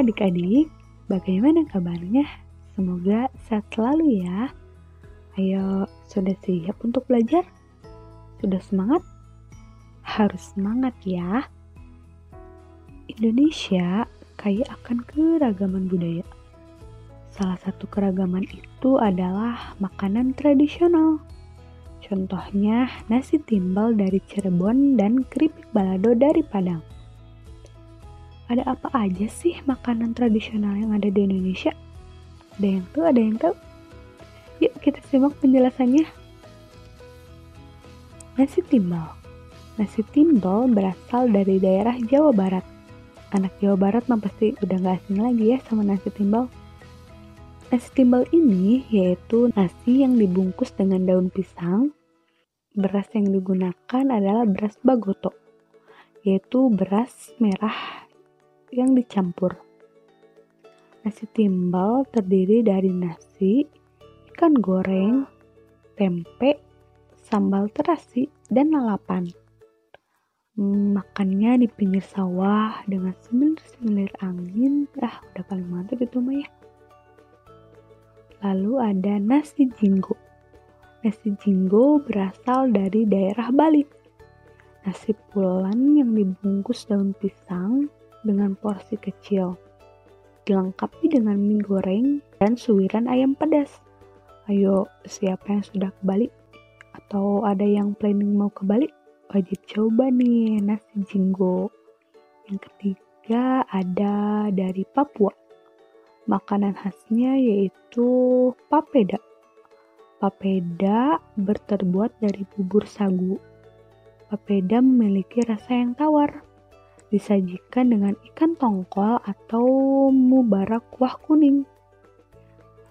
adik-adik, bagaimana kabarnya? Semoga sehat selalu ya. Ayo, sudah siap untuk belajar? Sudah semangat? Harus semangat ya. Indonesia kaya akan keragaman budaya. Salah satu keragaman itu adalah makanan tradisional. Contohnya nasi timbal dari Cirebon dan keripik balado dari Padang. Ada apa aja sih makanan tradisional yang ada di Indonesia? Ada yang tahu, ada yang tahu? Yuk kita simak penjelasannya. Nasi timbal. Nasi timbal berasal dari daerah Jawa Barat. Anak Jawa Barat mah pasti udah gak asing lagi ya sama nasi timbal. Nasi timbal ini yaitu nasi yang dibungkus dengan daun pisang. Beras yang digunakan adalah beras bagoto, yaitu beras merah yang dicampur. Nasi timbal terdiri dari nasi, ikan goreng, tempe, sambal terasi, dan lalapan. Makannya di pinggir sawah dengan semilir-semilir angin. Ah, udah paling mantap itu mah ya. Lalu ada nasi jinggo. Nasi jinggo berasal dari daerah Bali. Nasi pulan yang dibungkus daun pisang dengan porsi kecil, dilengkapi dengan mie goreng dan suiran ayam pedas. Ayo, siapa yang sudah ke Bali? Atau ada yang planning mau ke Bali? Wajib coba nih nasi jinggo. Yang ketiga ada dari Papua. Makanan khasnya yaitu papeda. Papeda berterbuat dari bubur sagu. Papeda memiliki rasa yang tawar disajikan dengan ikan tongkol atau mubarak kuah kuning.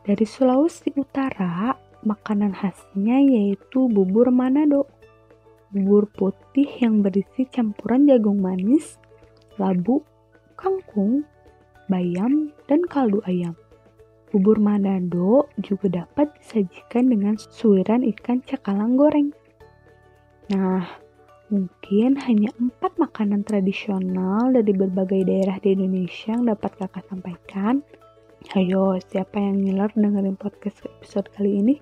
Dari Sulawesi Utara, makanan khasnya yaitu bubur Manado. Bubur putih yang berisi campuran jagung manis, labu, kangkung, bayam, dan kaldu ayam. Bubur Manado juga dapat disajikan dengan suiran ikan cakalang goreng. Nah, Mungkin hanya empat makanan tradisional dari berbagai daerah di Indonesia yang dapat kakak sampaikan. Ayo, siapa yang ngiler dengerin podcast episode kali ini?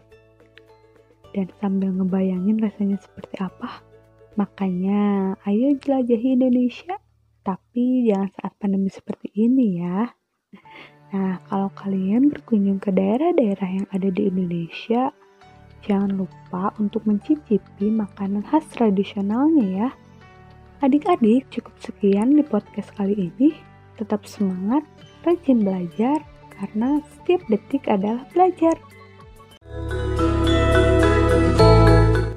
Dan sambil ngebayangin rasanya seperti apa? Makanya, ayo jelajahi Indonesia, tapi jangan saat pandemi seperti ini ya. Nah, kalau kalian berkunjung ke daerah-daerah yang ada di Indonesia, Jangan lupa untuk mencicipi makanan khas tradisionalnya ya. Adik-adik, cukup sekian di podcast kali ini. Tetap semangat, rajin belajar, karena setiap detik adalah belajar.